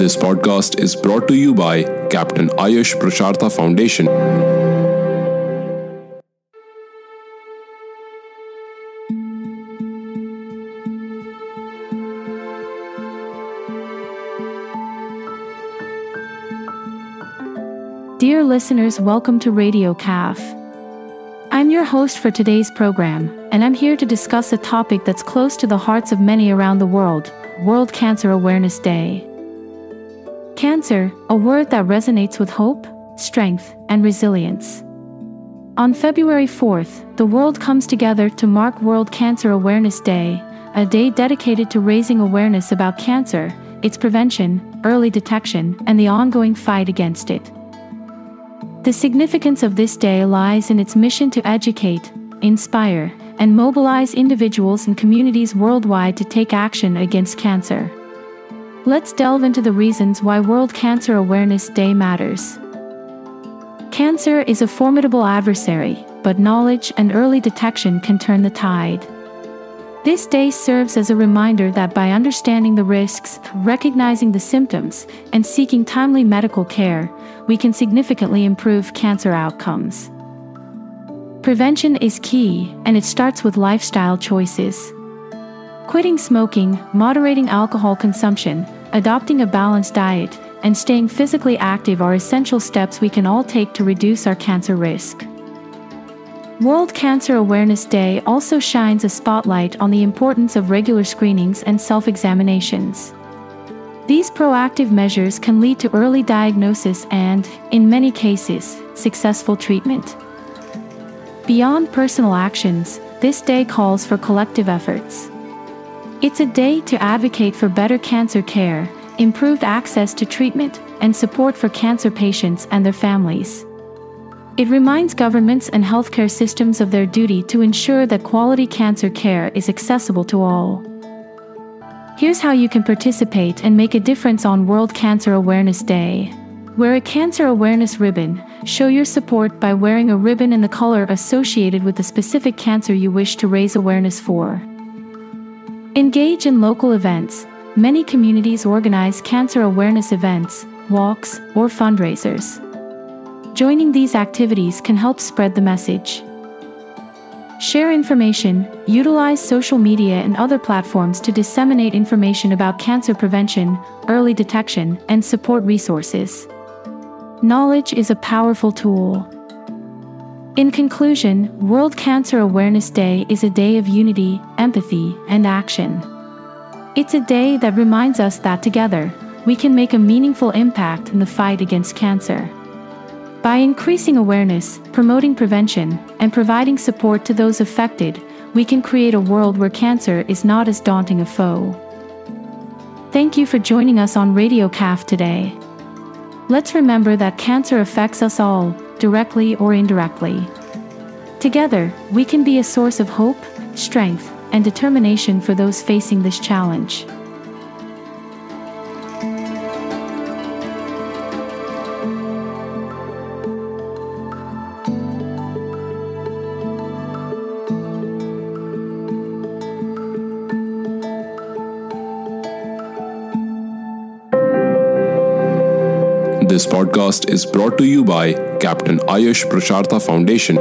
This podcast is brought to you by Captain Ayush Purusartha Foundation. Dear listeners, welcome to Radio CAPF. I'm your host for today's program, and I'm here to discuss a topic that's close to the hearts of many around the world World Cancer Awareness Day. Cancer, a word that resonates with hope, strength, and resilience. On February 4th, the world comes together to mark World Cancer Awareness Day, a day dedicated to raising awareness about cancer, its prevention, early detection, and the ongoing fight against it. The significance of this day lies in its mission to educate, inspire, and mobilize individuals and communities worldwide to take action against cancer. Let's delve into the reasons why World Cancer Awareness Day matters. Cancer is a formidable adversary, but knowledge and early detection can turn the tide. This day serves as a reminder that by understanding the risks, recognizing the symptoms, and seeking timely medical care, we can significantly improve cancer outcomes. Prevention is key, and it starts with lifestyle choices. Quitting smoking, moderating alcohol consumption, adopting a balanced diet, and staying physically active are essential steps we can all take to reduce our cancer risk. World Cancer Awareness Day also shines a spotlight on the importance of regular screenings and self examinations. These proactive measures can lead to early diagnosis and, in many cases, successful treatment. Beyond personal actions, this day calls for collective efforts. It's a day to advocate for better cancer care, improved access to treatment, and support for cancer patients and their families. It reminds governments and healthcare systems of their duty to ensure that quality cancer care is accessible to all. Here's how you can participate and make a difference on World Cancer Awareness Day. Wear a cancer awareness ribbon. Show your support by wearing a ribbon in the color associated with the specific cancer you wish to raise awareness for. Engage in local events. Many communities organize cancer awareness events, walks, or fundraisers. Joining these activities can help spread the message. Share information, utilize social media and other platforms to disseminate information about cancer prevention, early detection, and support resources. Knowledge is a powerful tool. In conclusion, World Cancer Awareness Day is a day of unity, empathy, and action. It's a day that reminds us that together, we can make a meaningful impact in the fight against cancer. By increasing awareness, promoting prevention, and providing support to those affected, we can create a world where cancer is not as daunting a foe. Thank you for joining us on Radio CAPF today. Let's remember that cancer affects us all, directly or indirectly. Together, we can be a source of hope, strength, and determination for those facing this challenge. This podcast is brought to you by Captain Ayush Purusartha Foundation.